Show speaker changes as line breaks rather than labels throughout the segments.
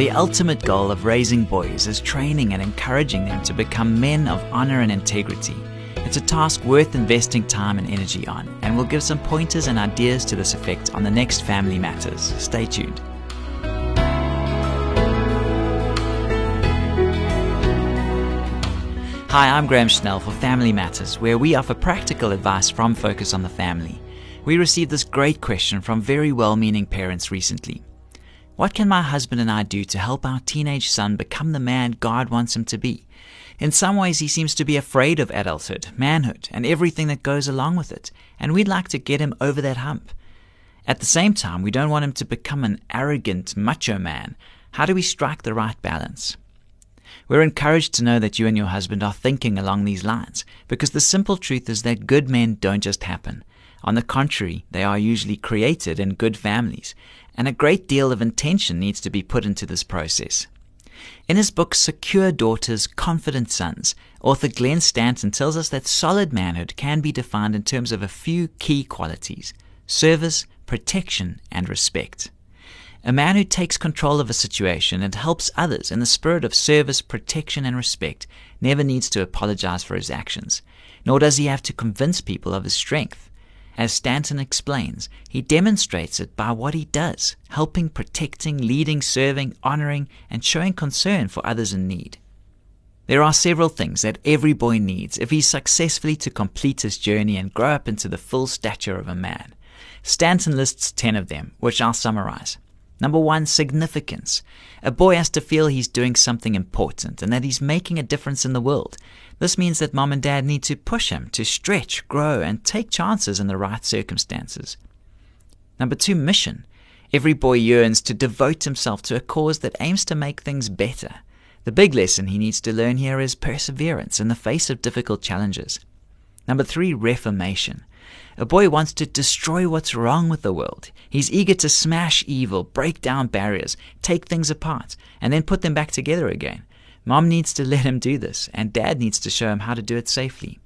The ultimate goal of raising boys is training and encouraging them to become men of honor and integrity. It's a task worth investing time and energy on, and we'll give some pointers and ideas to this effect on the next Family Matters. Stay tuned. Hi, I'm Graham Schnell for Family Matters, where we offer practical advice from Focus on the Family. We received this great question from very well meaning parents recently. What can my husband and I do to help our teenage son become the man God wants him to be? In some ways, he seems to be afraid of adulthood, manhood, and everything that goes along with it, and we'd like to get him over that hump. At the same time, we don't want him to become an arrogant, macho man. How do we strike the right balance? We're encouraged to know that you and your husband are thinking along these lines, because the simple truth is that good men don't just happen. On the contrary, they are usually created in good families, and a great deal of intention needs to be put into this process. In his book Secure Daughters, Confident Sons, author Glenn Stanton tells us that solid manhood can be defined in terms of a few key qualities service, protection, and respect. A man who takes control of a situation and helps others in the spirit of service, protection, and respect never needs to apologize for his actions, nor does he have to convince people of his strength. As Stanton explains, he demonstrates it by what he does, helping, protecting, leading, serving, honoring, and showing concern for others in need. There are several things that every boy needs if he's successfully to complete his journey and grow up into the full stature of a man. Stanton lists 10 of them, which I'll summarize. Number one, significance. A boy has to feel he's doing something important and that he's making a difference in the world. This means that mom and dad need to push him to stretch, grow, and take chances in the right circumstances. Number two, mission. Every boy yearns to devote himself to a cause that aims to make things better. The big lesson he needs to learn here is perseverance in the face of difficult challenges. Number three, reformation. A boy wants to destroy what's wrong with the world. He's eager to smash evil, break down barriers, take things apart, and then put them back together again. Mom needs to let him do this, and dad needs to show him how to do it safely.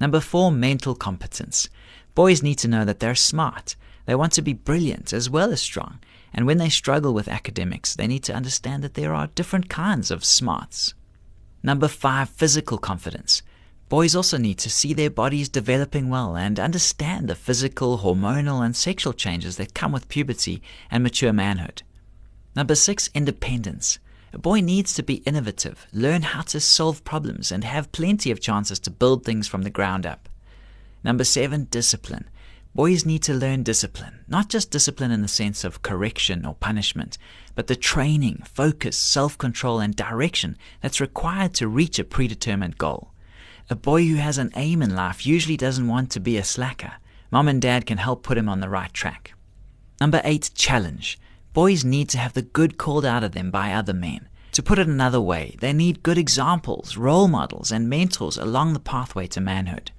Number four, mental competence. Boys need to know that they're smart. They want to be brilliant as well as strong. And when they struggle with academics, they need to understand that there are different kinds of smarts. Number five, physical confidence. Boys also need to see their bodies developing well and understand the physical, hormonal, and sexual changes that come with puberty and mature manhood. Number six, independence. A boy needs to be innovative, learn how to solve problems, and have plenty of chances to build things from the ground up. Number seven, discipline. Boys need to learn discipline, not just discipline in the sense of correction or punishment, but the training, focus, self control, and direction that's required to reach a predetermined goal. A boy who has an aim in life usually doesn't want to be a slacker. Mom and dad can help put him on the right track. Number eight, challenge. Boys need to have the good called out of them by other men. To put it another way, they need good examples, role models, and mentors along the pathway to manhood.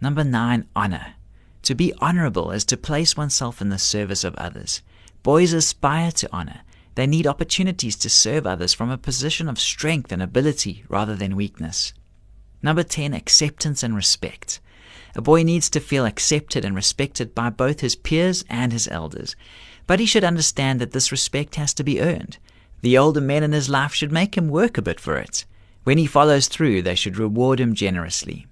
Number nine, honor. To be honorable is to place oneself in the service of others. Boys aspire to honor. They need opportunities to serve others from a position of strength and ability rather than weakness. Number 10, acceptance and respect. A boy needs to feel accepted and respected by both his peers and his elders, but he should understand that this respect has to be earned. The older men in his life should make him work a bit for it. When he follows through, they should reward him generously.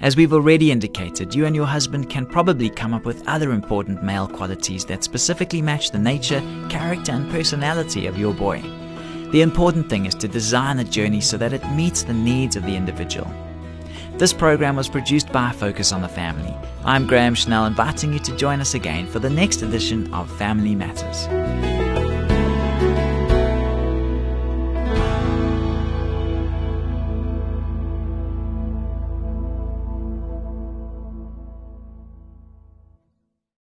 As we've already indicated, you and your husband can probably come up with other important male qualities that specifically match the nature, character, and personality of your boy. The important thing is to design a journey so that it meets the needs of the individual. This program was produced by Focus on the Family. I'm Graham Schnell, inviting you to join us again for the next edition of Family Matters.